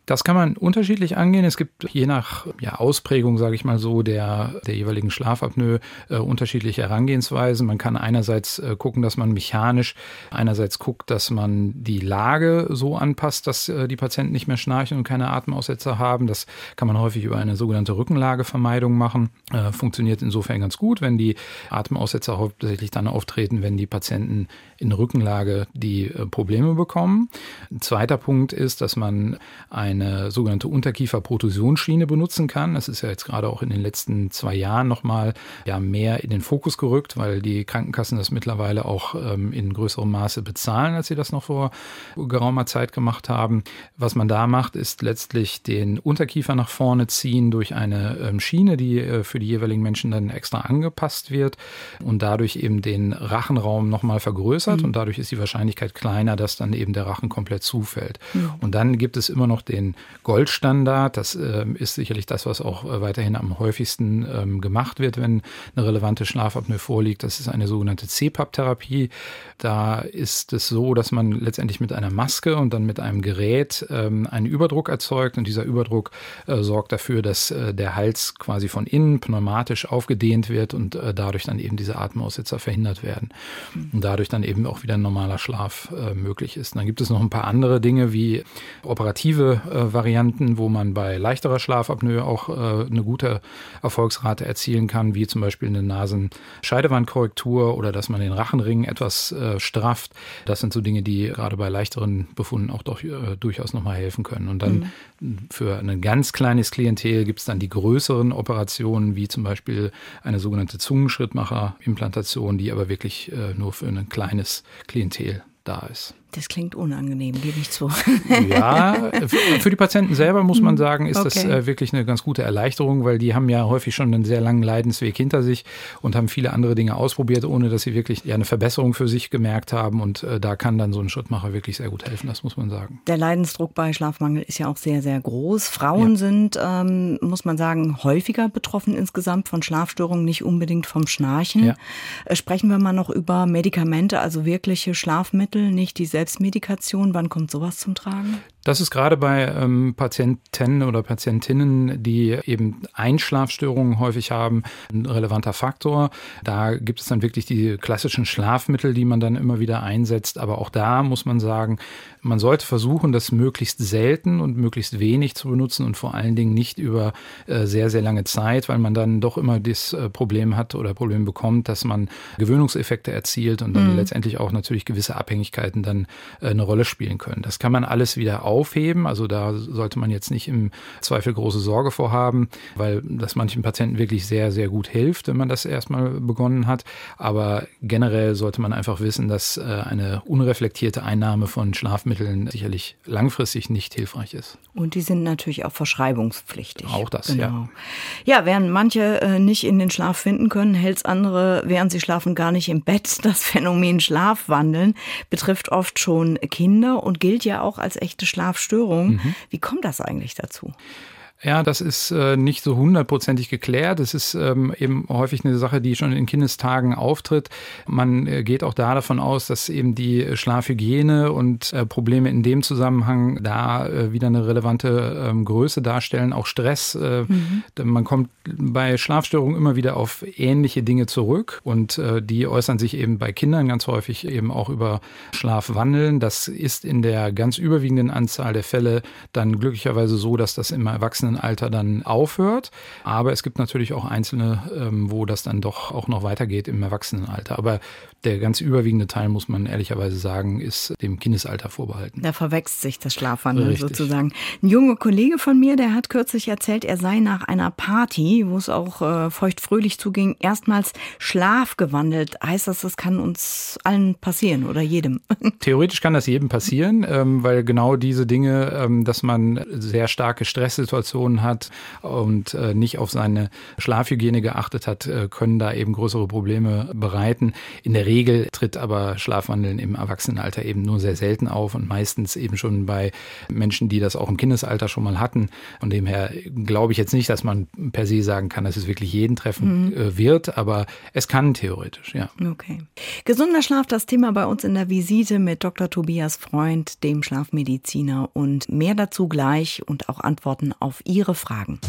Das kann man unterschiedlich angehen. Es gibt je nach ja, Ausprägung, sage ich mal so, der, der jeweiligen Schlafapnoe äh, unterschiedliche Herangehensweisen. Man kann einerseits äh, gucken, dass man mechanisch einerseits guckt, dass man die Lage so anpasst, dass äh, die Patienten nicht mehr schnarchen und keine Atemaussetzer haben. Das kann man häufig über eine sogenannte Rückenlagevermeidung machen. Äh, funktioniert insofern ganz gut, wenn die Atemaussetzer hauptsächlich dann auftreten, wenn die Patienten in Rückenlage die äh, Probleme bekommen. Ein zweiter Punkt ist, dass man eine sogenannte Unterkieferprotusionsschiene benutzen kann. Das ist ja jetzt gerade auch in den letzten zwei Jahren nochmal ja mehr in den Fokus gerückt, weil die Krankenkassen das mittlerweile auch ähm, in größerem Maße bezahlen, als sie das noch vor geraumer Zeit gemacht haben. Was man da macht, ist letztlich den Unterkiefer nach vorne ziehen durch eine ähm, Schiene, die äh, für die jeweiligen Menschen dann extra angepasst wird und dadurch eben den Rachenraum nochmal vergrößert mhm. und dadurch ist die Wahrscheinlichkeit kleiner, dass dann eben der Rachen komplett zufällt. Mhm. Und dann gibt es immer noch den Goldstandard. Das äh, ist sicherlich das, was auch äh, weiterhin am häufigsten ähm, gemacht wird, wenn eine relevante Schlafapnoe vorliegt. Das ist eine sogenannte CPAP-Therapie. Da ist es so, dass man letztendlich mit einer Maske und dann mit einem Gerät ähm, einen Überdruck erzeugt und dieser Überdruck äh, sorgt dafür, dass äh, der Hals quasi von innen pneumatisch aufgedehnt wird und äh, dadurch dann eben diese Atemaussetzer verhindert werden und dadurch dann eben auch wieder ein normaler Schlaf möglich ist. Und dann gibt es noch ein paar andere Dinge wie operative äh, Varianten, wo man bei leichterer Schlafapnoe auch äh, eine gute Erfolgsrate erzielen kann, wie zum Beispiel eine Nasenscheidewandkorrektur oder dass man den Rachenring etwas äh, strafft. Das sind so Dinge, die gerade bei leichteren Befunden auch doch äh, durchaus nochmal helfen können. Und dann mhm. für ein ganz kleines Klientel gibt es dann die größeren Operationen, wie zum Beispiel eine sogenannte Zungenschrittmacher-Implantation, die aber wirklich äh, nur für ein kleines Klientel da ist. Das klingt unangenehm, gebe ich zu. (laughs) Ja, für die Patienten selber muss man sagen, ist okay. das äh, wirklich eine ganz gute Erleichterung, weil die haben ja häufig schon einen sehr langen Leidensweg hinter sich und haben viele andere Dinge ausprobiert, ohne dass sie wirklich ja, eine Verbesserung für sich gemerkt haben. Und äh, da kann dann so ein Schrittmacher wirklich sehr gut helfen, das muss man sagen. Der Leidensdruck bei Schlafmangel ist ja auch sehr, sehr groß. Frauen ja. sind, ähm, muss man sagen, häufiger betroffen insgesamt von Schlafstörungen, nicht unbedingt vom Schnarchen. Ja. Äh, sprechen wir mal noch über Medikamente, also wirkliche Schlafmittel, nicht die Selbstmedikation? Wann kommt sowas zum Tragen? Das ist gerade bei ähm, Patienten oder Patientinnen, die eben Einschlafstörungen häufig haben, ein relevanter Faktor. Da gibt es dann wirklich die klassischen Schlafmittel, die man dann immer wieder einsetzt. Aber auch da muss man sagen, man sollte versuchen, das möglichst selten und möglichst wenig zu benutzen und vor allen Dingen nicht über äh, sehr, sehr lange Zeit, weil man dann doch immer das äh, Problem hat oder Problem bekommt, dass man Gewöhnungseffekte erzielt und dann mhm. letztendlich auch natürlich gewisse Abhängigkeiten dann äh, eine Rolle spielen können. Das kann man alles wieder aufheben. Also da sollte man jetzt nicht im Zweifel große Sorge vorhaben, weil das manchen Patienten wirklich sehr, sehr gut hilft, wenn man das erstmal begonnen hat. Aber generell sollte man einfach wissen, dass eine unreflektierte Einnahme von Schlafmitteln sicherlich langfristig nicht hilfreich ist. Und die sind natürlich auch verschreibungspflichtig. Auch das, genau. ja. Ja, während manche äh, nicht in den Schlaf finden können, hält es andere, während sie schlafen, gar nicht im Bett. (laughs) Das Phänomen Schlafwandeln betrifft oft schon Kinder und gilt ja auch als echte Schlafstörung. Mhm. Wie kommt das eigentlich dazu? Ja, das ist äh, nicht so hundertprozentig geklärt. Es ist ähm, eben häufig eine Sache, die schon in Kindestagen auftritt. Man äh, geht auch da davon aus, dass eben die Schlafhygiene und äh, Probleme in dem Zusammenhang da äh, wieder eine relevante ähm, Größe darstellen. Auch Stress. Äh, mhm. Man kommt bei Schlafstörungen immer wieder auf ähnliche Dinge zurück und äh, die äußern sich eben bei Kindern ganz häufig eben auch über Schlafwandeln. Das ist in der ganz überwiegenden Anzahl der Fälle dann glücklicherweise so, dass das im Erwachsenen Erwachsenenalter dann aufhört. Aber es gibt natürlich auch Einzelne, ähm, wo das dann doch auch noch weitergeht im Erwachsenenalter. Aber der ganz überwiegende Teil, muss man ehrlicherweise sagen, ist dem Kindesalter vorbehalten. Da verwechselt sich das Schlafwandeln Richtig. sozusagen. Ein junger Kollege von mir, der hat kürzlich erzählt, er sei nach einer Party, wo es auch äh, feuchtfröhlich zuging, erstmals schlafgewandelt. Heißt das, das kann uns allen passieren oder jedem? (laughs) Theoretisch kann das jedem passieren, ähm, weil genau diese Dinge, ähm, dass man sehr starke Stresssituationen Schlafstörungsdepressionen hat und äh, nicht auf seine Schlafhygiene geachtet hat, äh, können da eben größere Probleme bereiten. In der Regel tritt aber Schlafwandeln im Erwachsenenalter eben nur sehr selten auf und meistens eben schon bei Menschen, die das auch im Kindesalter schon mal hatten. Von dem her glaube ich jetzt nicht, dass man per se sagen kann, dass es wirklich jeden treffen mhm. Äh, wird, aber es kann theoretisch, ja. Okay. Gesunder Schlaf, das Thema bei uns in der Visite mit Dr. Tobias Freund, dem Schlafmediziner und mehr dazu gleich und auch Antworten auf Ihre Fragen.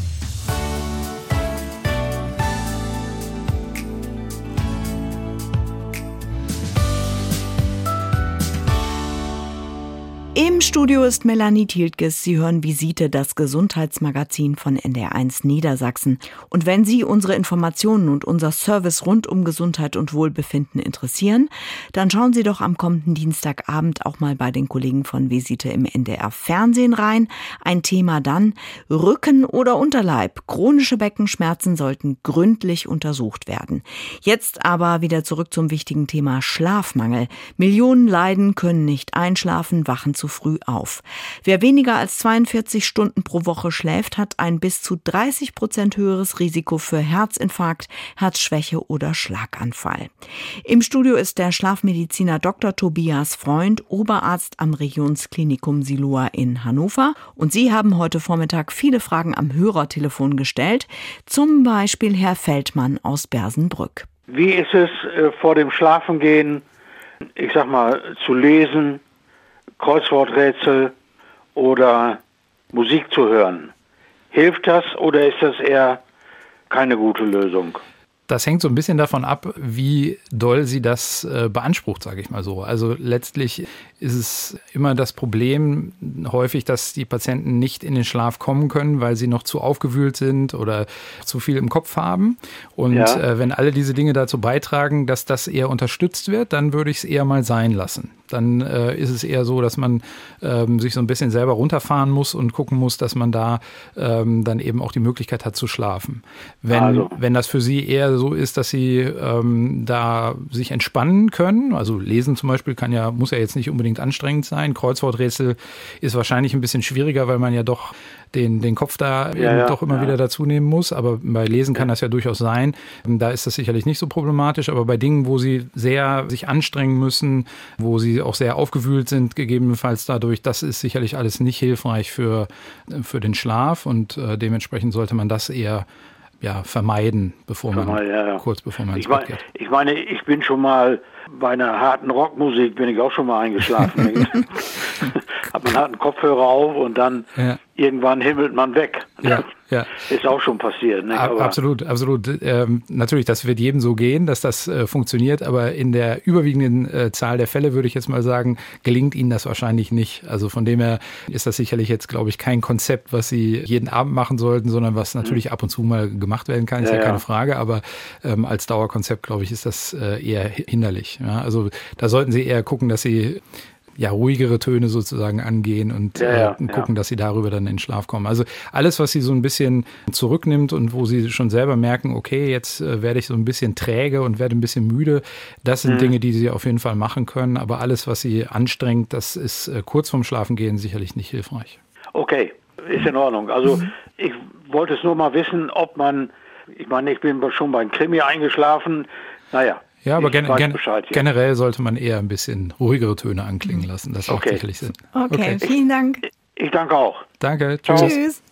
Im Studio ist Melanie Tiltges. Sie hören Visite, das Gesundheitsmagazin von NDR1 Niedersachsen. Und wenn Sie unsere Informationen und unser Service rund um Gesundheit und Wohlbefinden interessieren, dann schauen Sie doch am kommenden Dienstagabend auch mal bei den Kollegen von Visite im NDR Fernsehen rein. Ein Thema dann Rücken oder Unterleib. Chronische Beckenschmerzen sollten gründlich untersucht werden. Jetzt aber wieder zurück zum wichtigen Thema Schlafmangel. Millionen leiden, können nicht einschlafen, wachen zu zu früh auf. Wer weniger als 42 Stunden pro Woche schläft, hat ein bis zu 30 Prozent höheres Risiko für Herzinfarkt, Herzschwäche oder Schlaganfall. Im Studio ist der Schlafmediziner Dr. Tobias Freund, Oberarzt am Regionsklinikum Silua in Hannover. Und Sie haben heute Vormittag viele Fragen am Hörertelefon gestellt, zum Beispiel Herr Feldmann aus Bersenbrück. Wie ist es äh, vor dem Schlafengehen, ich sag mal, zu lesen, Kreuzworträtsel oder Musik zu hören. Hilft das oder ist das eher keine gute Lösung? Das hängt so ein bisschen davon ab, wie doll sie das äh, beansprucht, sage ich mal so. Also letztlich ist es immer das Problem häufig, dass die Patienten nicht in den Schlaf kommen können, weil sie noch zu aufgewühlt sind oder zu viel im Kopf haben. Und ja. äh, wenn alle diese Dinge dazu beitragen, dass das eher unterstützt wird, dann würde ich es eher mal sein lassen dann äh, ist es eher so, dass man ähm, sich so ein bisschen selber runterfahren muss und gucken muss, dass man da ähm, dann eben auch die Möglichkeit hat zu schlafen. Wenn, also. wenn das für Sie eher so ist, dass Sie ähm, da sich entspannen können, also lesen zum Beispiel kann ja, muss ja jetzt nicht unbedingt anstrengend sein. Kreuzworträtsel ist wahrscheinlich ein bisschen schwieriger, weil man ja doch den, den Kopf da ja, ja, doch immer ja. wieder dazu nehmen muss. Aber bei Lesen kann das ja durchaus sein. Da ist das sicherlich nicht so problematisch. Aber bei Dingen, wo sie sehr sich anstrengen müssen, wo sie auch sehr aufgewühlt sind, gegebenenfalls dadurch, das ist sicherlich alles nicht hilfreich für, für den Schlaf. Und äh, dementsprechend sollte man das eher ja, vermeiden, bevor man mal, ja, ja. kurz bevor man ich mein, geht. Ich meine, ich bin schon mal bei einer harten Rockmusik bin ich auch schon mal eingeschlafen. (laughs) (laughs) Hat man harten Kopfhörer auf und dann ja. irgendwann himmelt man weg. Ja, ja. Ist auch schon passiert. Ne? absolut, absolut. Ähm, natürlich, das wird jedem so gehen, dass das äh, funktioniert, aber in der überwiegenden äh, Zahl der Fälle würde ich jetzt mal sagen, gelingt Ihnen das wahrscheinlich nicht. Also von dem her ist das sicherlich jetzt, glaube ich, kein Konzept, was Sie jeden Abend machen sollten, sondern was natürlich mhm. ab und zu mal gemacht werden kann, ist ja, ja keine Frage. Aber ähm, als Dauerkonzept, glaube ich, ist das äh, eher hinderlich. Also da sollten Sie eher gucken, dass Sie ja, ruhigere Töne sozusagen angehen und, ja, ja, äh, gucken, ja. dass sie darüber dann in den Schlaf kommen. Also alles, was sie so ein bisschen zurücknimmt und wo sie schon selber merken, okay, jetzt äh, werde ich so ein bisschen träge und werde ein bisschen müde, das sind mhm. Dinge, die sie auf jeden Fall machen können. Aber alles, was sie anstrengt, das ist äh, kurz vorm Schlafengehen sicherlich nicht hilfreich. Okay, ist in Ordnung. Also mhm. ich wollte es nur mal wissen, ob man, ich meine, ich bin schon beim Krimi eingeschlafen. Naja, ja, aber gen gen Bescheid, ja. generell sollte man eher ein bisschen ruhigere Töne anklingen lassen. Das okay. sicherlich Sinn. Okay, okay. vielen Dank. Ich, ich danke auch. Danke. Tschüss. Tschüss.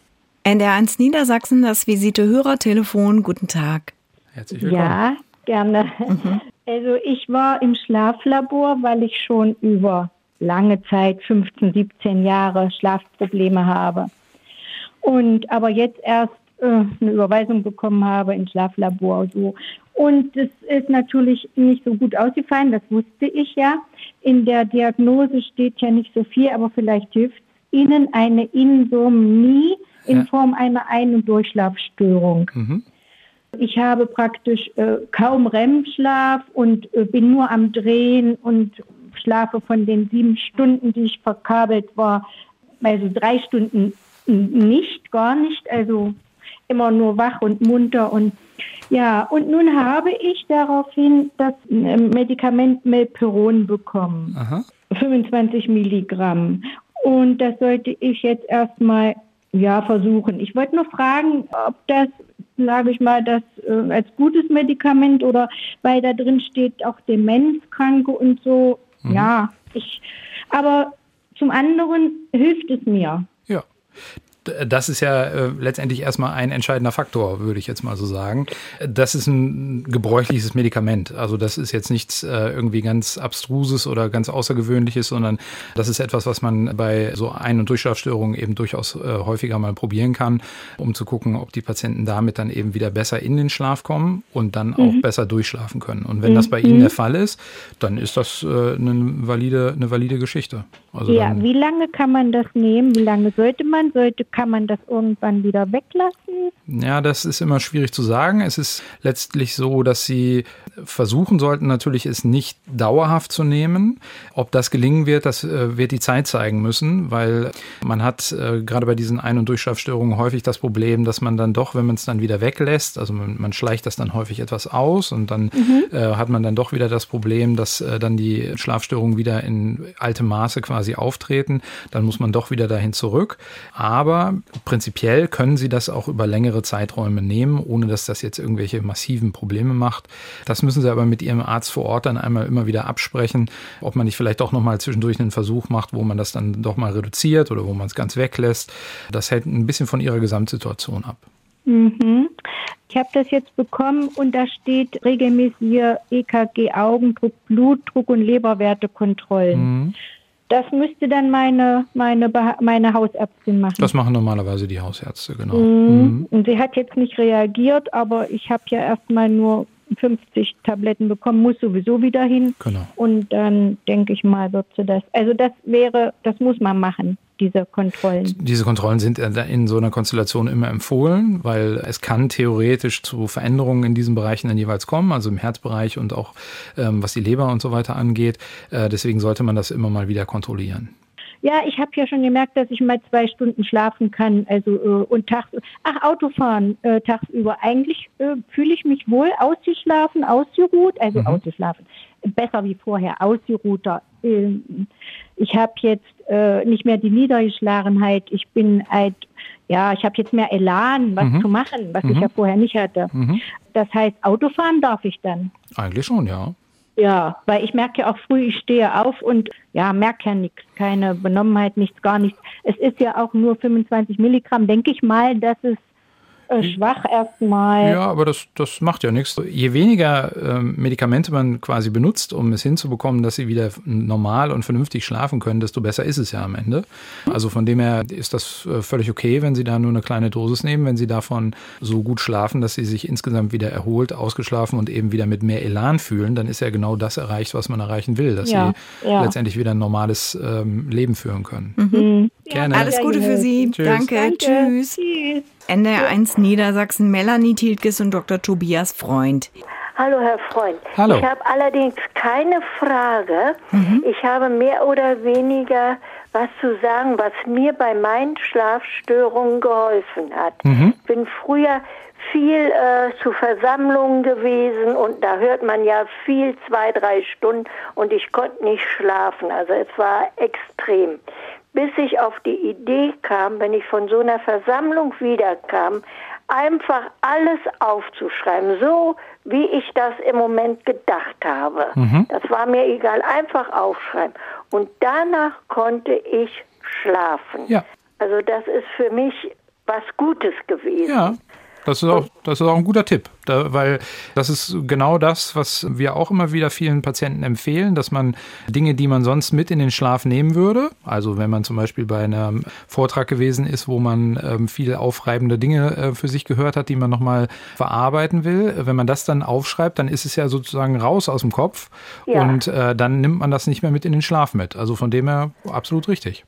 NDR1 Niedersachsen, das Visite-Hörertelefon. Guten Tag. Herzlich willkommen. Ja, gerne. Mhm. Also ich war im Schlaflabor, weil ich schon über lange Zeit, 15, 17 Jahre Schlafprobleme habe. Und aber jetzt erst eine Überweisung bekommen habe ins Schlaflabor. So. Und das ist natürlich nicht so gut ausgefallen, das wusste ich ja. In der Diagnose steht ja nicht so viel, aber vielleicht hilft Ihnen eine Insomnie in ja. Form einer Ein- und Durchschlafstörung. Mhm. Ich habe praktisch äh, kaum REM-Schlaf und äh, bin nur am Drehen und schlafe von den sieben Stunden, die ich verkabelt war, also drei Stunden nicht, gar nicht, also immer nur wach und munter und ja, und nun habe ich daraufhin das ähm, Medikament Melperon bekommen. Aha. 25 Milligramm. Und das sollte ich jetzt erstmal ja, versuchen. Ich wollte nur fragen, ob das, sage ich mal, das äh, als gutes Medikament oder weil da drin steht auch Demenzkranke und so. Mhm. Ja, ich, aber zum anderen hilft es mir. Ja das ist ja äh, letztendlich erstmal ein entscheidender Faktor, würde ich jetzt mal so sagen. Das ist ein gebräuchliches Medikament. Also das ist jetzt nichts äh, irgendwie ganz Abstruses oder ganz Außergewöhnliches, sondern das ist etwas, was man bei so Ein- und Durchschlafstörungen eben durchaus äh, häufiger mal probieren kann, um zu gucken, ob die Patienten damit dann eben wieder besser in den Schlaf kommen und dann auch mhm. besser durchschlafen können. Und wenn mhm. das bei Ihnen der Fall ist, dann ist das äh, eine valide, eine valide Geschichte. Also ja, wie lange kann man das nehmen? Wie lange sollte man? Sollte kann man das irgendwann wieder weglassen? Ja, das ist immer schwierig zu sagen. Es ist letztlich so, dass Sie versuchen sollten, natürlich es nicht dauerhaft zu nehmen. Ob das gelingen wird, das äh, wird die Zeit zeigen müssen, weil man hat äh, gerade bei diesen Ein- und Durchschlafstörungen häufig das Problem, dass man dann doch, wenn man es dann wieder weglässt, also man, man, schleicht das dann häufig etwas aus und dann mhm. äh, hat man dann doch wieder das Problem, dass äh, dann die Schlafstörungen wieder in altem Maße quasi auftreten. Dann muss man doch wieder dahin zurück. Aber prinzipiell können Sie das auch über längere Zeiträume nehmen, ohne dass das jetzt irgendwelche massiven Probleme macht. Das müssen Sie aber mit Ihrem Arzt vor Ort dann einmal immer wieder absprechen, ob man nicht vielleicht auch nochmal zwischendurch einen Versuch macht, wo man das dann doch mal reduziert oder wo man es ganz weglässt. Das hält ein bisschen von Ihrer Gesamtsituation ab. Mhm. Ich habe das jetzt bekommen und da steht regelmäßige EKG, Augendruck, Blutdruck und Leberwertekontrollen. Mhm. Das müsste dann meine, meine, meine Hausärztin machen. Das machen normalerweise die Hausärzte, genau. Mhm. Mhm. Und sie hat jetzt nicht reagiert, aber ich habe ja erstmal nur 50 Tabletten bekommen, muss sowieso wieder hin. Genau. Und dann denke ich mal, wird sie das. Also das wäre, das muss man machen diese Kontrollen? Diese Kontrollen sind in so einer Konstellation immer empfohlen, weil es kann theoretisch zu Veränderungen in diesen Bereichen dann jeweils kommen, also im Herzbereich und auch ähm, was die Leber und so weiter angeht. Äh, deswegen sollte man das immer mal wieder kontrollieren. Ja, ich habe ja schon gemerkt, dass ich mal zwei Stunden schlafen kann. Also äh, und tags, ach Autofahren äh, tagsüber. Eigentlich äh, fühle ich mich wohl ausgeschlafen, ausgeruht, also mhm. ausgeschlafen. Besser wie vorher, ausgeruhter. Ähm, ich habe jetzt äh, nicht mehr die Niedergeschlagenheit. Ich bin halt, ja, ich habe jetzt mehr Elan, was mhm. zu machen, was mhm. ich ja vorher nicht hatte. Mhm. Das heißt, Autofahren darf ich dann. Eigentlich schon, ja. Ja, weil ich merke ja auch früh, ich stehe auf und ja, merke ja nichts, keine Benommenheit, nichts, gar nichts. Es ist ja auch nur 25 Milligramm, denke ich mal, dass es schwach erstmal. Ja, aber das, das macht ja nichts. Je weniger ähm, Medikamente man quasi benutzt, um es hinzubekommen, dass sie wieder normal und vernünftig schlafen können, desto besser ist es ja am Ende. Also von dem her ist das äh, völlig okay, wenn Sie da nur eine kleine Dosis nehmen, wenn Sie davon so gut schlafen, dass Sie sich insgesamt wieder erholt, ausgeschlafen und eben wieder mit mehr Elan fühlen, dann ist ja genau das erreicht, was man erreichen will, dass ja, Sie ja. letztendlich wieder ein normales ähm, Leben führen können. Mhm. Gerne. Alles Gute für Sie. Tschüss. Danke. Danke. Tschüss. Tschüss. NDR1 Niedersachsen, Melanie Tiltges und Dr. Tobias Freund. Hallo, Herr Freund. Hallo. Ich habe allerdings keine Frage. Mhm. Ich habe mehr oder weniger was zu sagen, was mir bei meinen Schlafstörungen geholfen hat. Mhm. Ich bin früher viel äh, zu Versammlungen gewesen und da hört man ja viel, zwei, drei Stunden und ich konnte nicht schlafen. Also es war extrem bis ich auf die Idee kam, wenn ich von so einer Versammlung wiederkam, einfach alles aufzuschreiben, so wie ich das im Moment gedacht habe. Mhm. Das war mir egal, einfach aufschreiben. Und danach konnte ich schlafen. Ja. Also das ist für mich was Gutes gewesen. Ja. Das ist auch, das ist auch ein guter Tipp, da, weil das ist genau das, was wir auch immer wieder vielen Patienten empfehlen, dass man Dinge, die man sonst mit in den Schlaf nehmen würde, also wenn man zum Beispiel bei einem Vortrag gewesen ist, wo man ähm, viel aufreibende Dinge äh, für sich gehört hat, die man nochmal verarbeiten will, wenn man das dann aufschreibt, dann ist es ja sozusagen raus aus dem Kopf ja. und äh, dann nimmt man das nicht mehr mit in den Schlaf mit. Also von dem her absolut richtig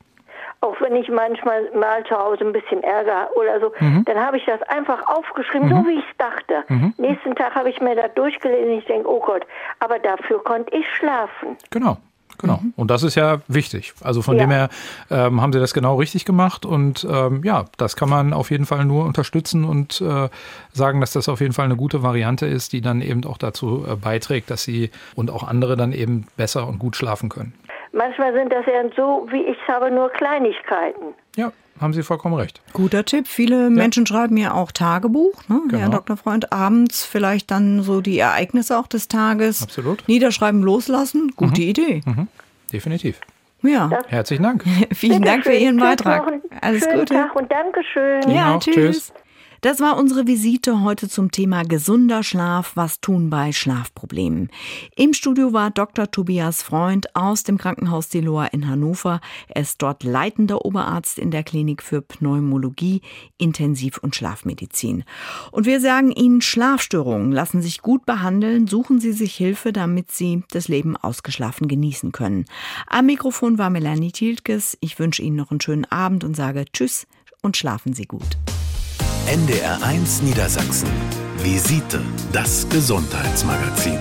wenn ich manchmal mal zu Hause ein bisschen Ärger oder so, mhm. dann habe ich das einfach aufgeschrieben, mhm. so wie ich es dachte. Mhm. Nächsten Tag habe ich mir das durchgelesen und ich denke, oh Gott, aber dafür konnte ich schlafen. Genau. Genau. Mhm. Und das ist ja wichtig. Also von ja. dem her ähm, haben sie das genau richtig gemacht. Und ähm, ja, das kann man auf jeden Fall nur unterstützen und äh, sagen, dass das auf jeden Fall eine gute Variante ist, die dann eben auch dazu äh, beiträgt, dass sie und auch andere dann eben besser und gut schlafen können. Manchmal sind das ja so, wie ich habe, nur Kleinigkeiten. Ja, haben Sie vollkommen recht. Guter Tipp. Viele ja. Menschen schreiben ja auch Tagebuch, ne? genau. Herr Dr. Freund, abends vielleicht dann so die Ereignisse auch des Tages. Absolut. Niederschreiben, loslassen. Gute mhm. Idee. Mhm. Definitiv. Ja. Das Herzlichen Dank. (laughs) Vielen Dank für Ihren Beitrag. Alles Gute. Tag und Dankeschön. Ja, tschüss. tschüss. Das war unsere Visite heute zum Thema gesunder Schlaf, was tun bei Schlafproblemen. Im Studio war Dr. Tobias Freund aus dem Krankenhaus Deloa in Hannover. Er ist dort leitender Oberarzt in der Klinik für Pneumologie, Intensiv- und Schlafmedizin. Und wir sagen Ihnen, Schlafstörungen lassen sich gut behandeln. Suchen Sie sich Hilfe, damit Sie das Leben ausgeschlafen genießen können. Am Mikrofon war Melanie Tiltges. Ich wünsche Ihnen noch einen schönen Abend und sage Tschüss und schlafen Sie gut. NDR1 Niedersachsen. Visite, das Gesundheitsmagazin.